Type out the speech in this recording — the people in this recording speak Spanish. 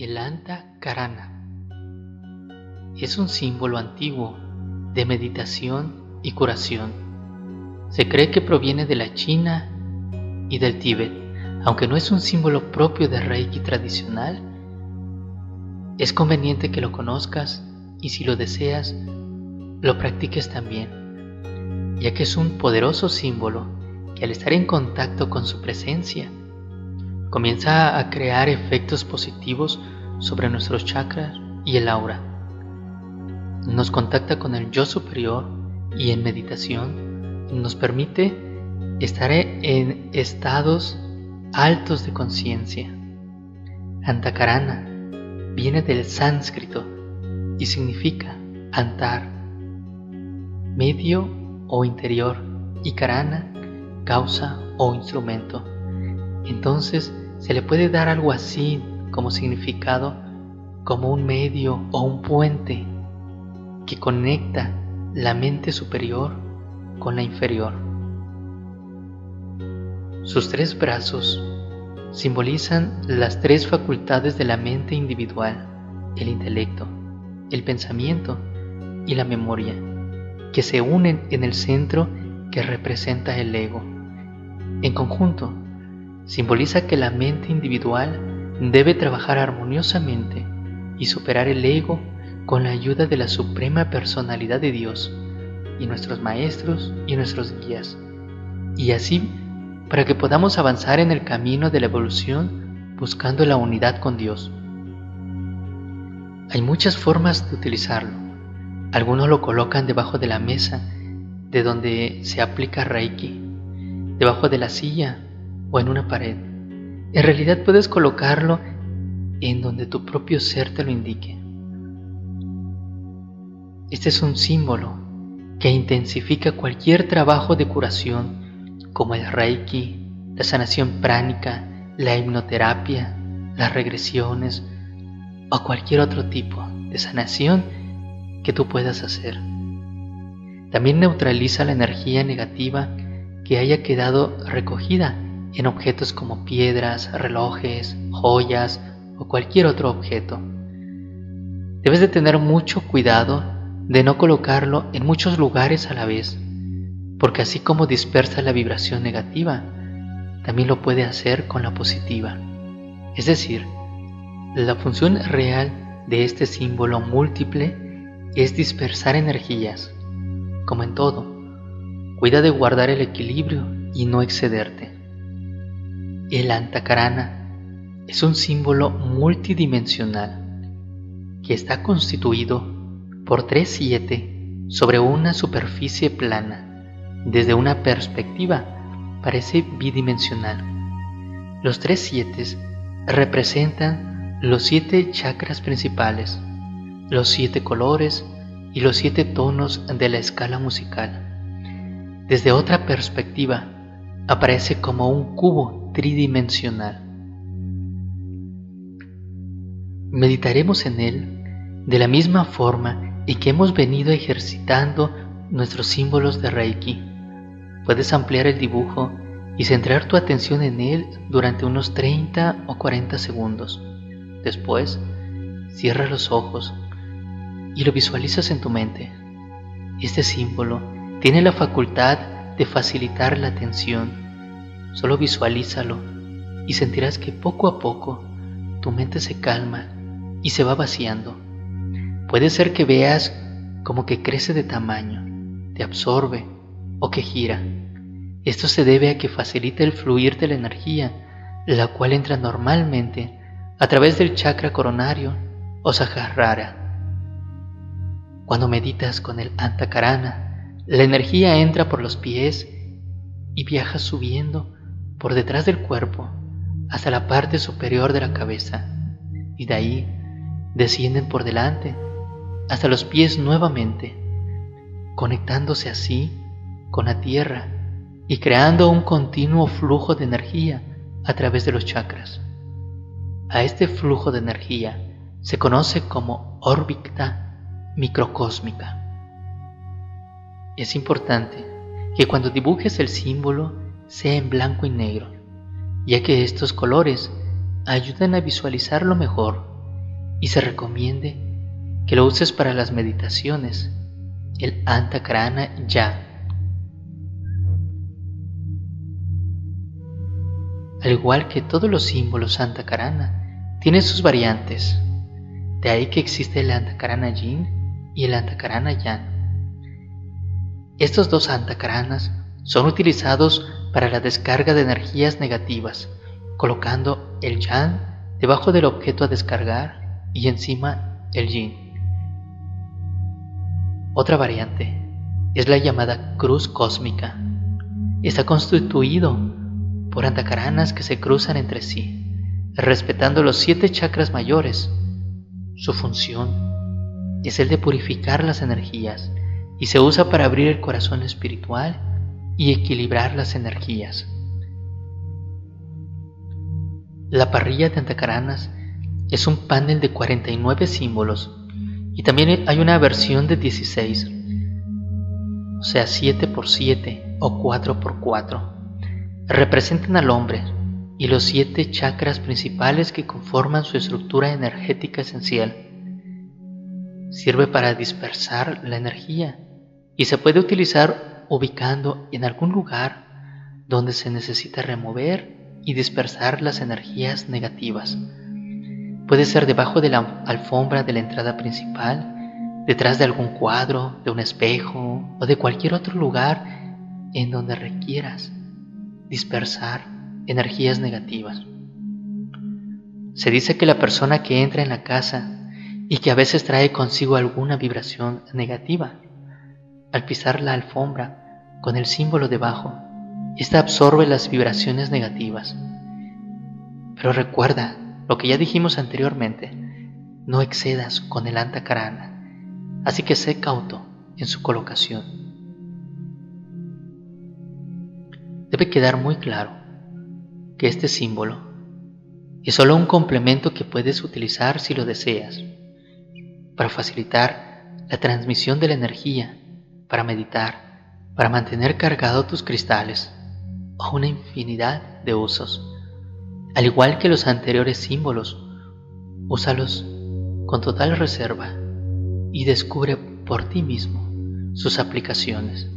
El Anta Karana es un símbolo antiguo de meditación y curación. Se cree que proviene de la China y del Tíbet, aunque no es un símbolo propio de Reiki tradicional. Es conveniente que lo conozcas y si lo deseas, lo practiques también, ya que es un poderoso símbolo que al estar en contacto con su presencia, comienza a crear efectos positivos sobre nuestros chakras y el aura. Nos contacta con el yo superior y en meditación nos permite estar en estados altos de conciencia. Antakarana viene del sánscrito y significa antar, medio o interior, y karana, causa o instrumento. Entonces se le puede dar algo así como significado como un medio o un puente que conecta la mente superior con la inferior. Sus tres brazos simbolizan las tres facultades de la mente individual, el intelecto, el pensamiento y la memoria, que se unen en el centro que representa el ego. En conjunto, simboliza que la mente individual debe trabajar armoniosamente y superar el ego con la ayuda de la Suprema Personalidad de Dios y nuestros maestros y nuestros guías, y así para que podamos avanzar en el camino de la evolución buscando la unidad con Dios. Hay muchas formas de utilizarlo. Algunos lo colocan debajo de la mesa de donde se aplica Reiki, debajo de la silla o en una pared. En realidad puedes colocarlo en donde tu propio ser te lo indique. Este es un símbolo que intensifica cualquier trabajo de curación como el reiki, la sanación pránica, la hipnoterapia, las regresiones o cualquier otro tipo de sanación que tú puedas hacer. También neutraliza la energía negativa que haya quedado recogida en objetos como piedras, relojes, joyas o cualquier otro objeto. Debes de tener mucho cuidado de no colocarlo en muchos lugares a la vez, porque así como dispersa la vibración negativa, también lo puede hacer con la positiva. Es decir, la función real de este símbolo múltiple es dispersar energías. Como en todo, cuida de guardar el equilibrio y no excederte. El antakarana es un símbolo multidimensional que está constituido por tres siete sobre una superficie plana. Desde una perspectiva parece bidimensional. Los tres siete representan los siete chakras principales, los siete colores y los siete tonos de la escala musical. Desde otra perspectiva, aparece como un cubo tridimensional. Meditaremos en él de la misma forma y que hemos venido ejercitando nuestros símbolos de Reiki. Puedes ampliar el dibujo y centrar tu atención en él durante unos 30 o 40 segundos. Después, cierra los ojos y lo visualizas en tu mente. Este símbolo tiene la facultad de facilitar la atención Solo visualízalo y sentirás que poco a poco tu mente se calma y se va vaciando. Puede ser que veas como que crece de tamaño, te absorbe o que gira. Esto se debe a que facilita el fluir de la energía, la cual entra normalmente a través del chakra coronario o sahasrara. Cuando meditas con el antakarana, la energía entra por los pies y viaja subiendo por detrás del cuerpo hasta la parte superior de la cabeza y de ahí descienden por delante hasta los pies nuevamente, conectándose así con la tierra y creando un continuo flujo de energía a través de los chakras. A este flujo de energía se conoce como órbita microcósmica. Es importante que cuando dibujes el símbolo sea en blanco y negro, ya que estos colores ayudan a visualizarlo mejor y se recomiende que lo uses para las meditaciones, el Antakarana Ya. Al igual que todos los símbolos Antakarana, tiene sus variantes. De ahí que existe el Antakarana Yin y el Antakarana Yan. Estos dos Antakaranas son utilizados para la descarga de energías negativas, colocando el Yan debajo del objeto a descargar y encima el yin. Otra variante es la llamada cruz cósmica. Está constituido por antacaranas que se cruzan entre sí, respetando los siete chakras mayores. Su función es el de purificar las energías y se usa para abrir el corazón espiritual y equilibrar las energías. La parrilla de Antacaranas es un panel de 49 símbolos y también hay una versión de 16, o sea 7x7 o 4x4. Representan al hombre y los siete chakras principales que conforman su estructura energética esencial. Sirve para dispersar la energía y se puede utilizar ubicando en algún lugar donde se necesita remover y dispersar las energías negativas. Puede ser debajo de la alfombra de la entrada principal, detrás de algún cuadro, de un espejo o de cualquier otro lugar en donde requieras dispersar energías negativas. Se dice que la persona que entra en la casa y que a veces trae consigo alguna vibración negativa, al pisar la alfombra con el símbolo debajo, esta absorbe las vibraciones negativas. Pero recuerda lo que ya dijimos anteriormente, no excedas con el antakarana, así que sé cauto en su colocación. Debe quedar muy claro que este símbolo es solo un complemento que puedes utilizar si lo deseas, para facilitar la transmisión de la energía, para meditar, para mantener cargados tus cristales o una infinidad de usos. Al igual que los anteriores símbolos, úsalos con total reserva y descubre por ti mismo sus aplicaciones.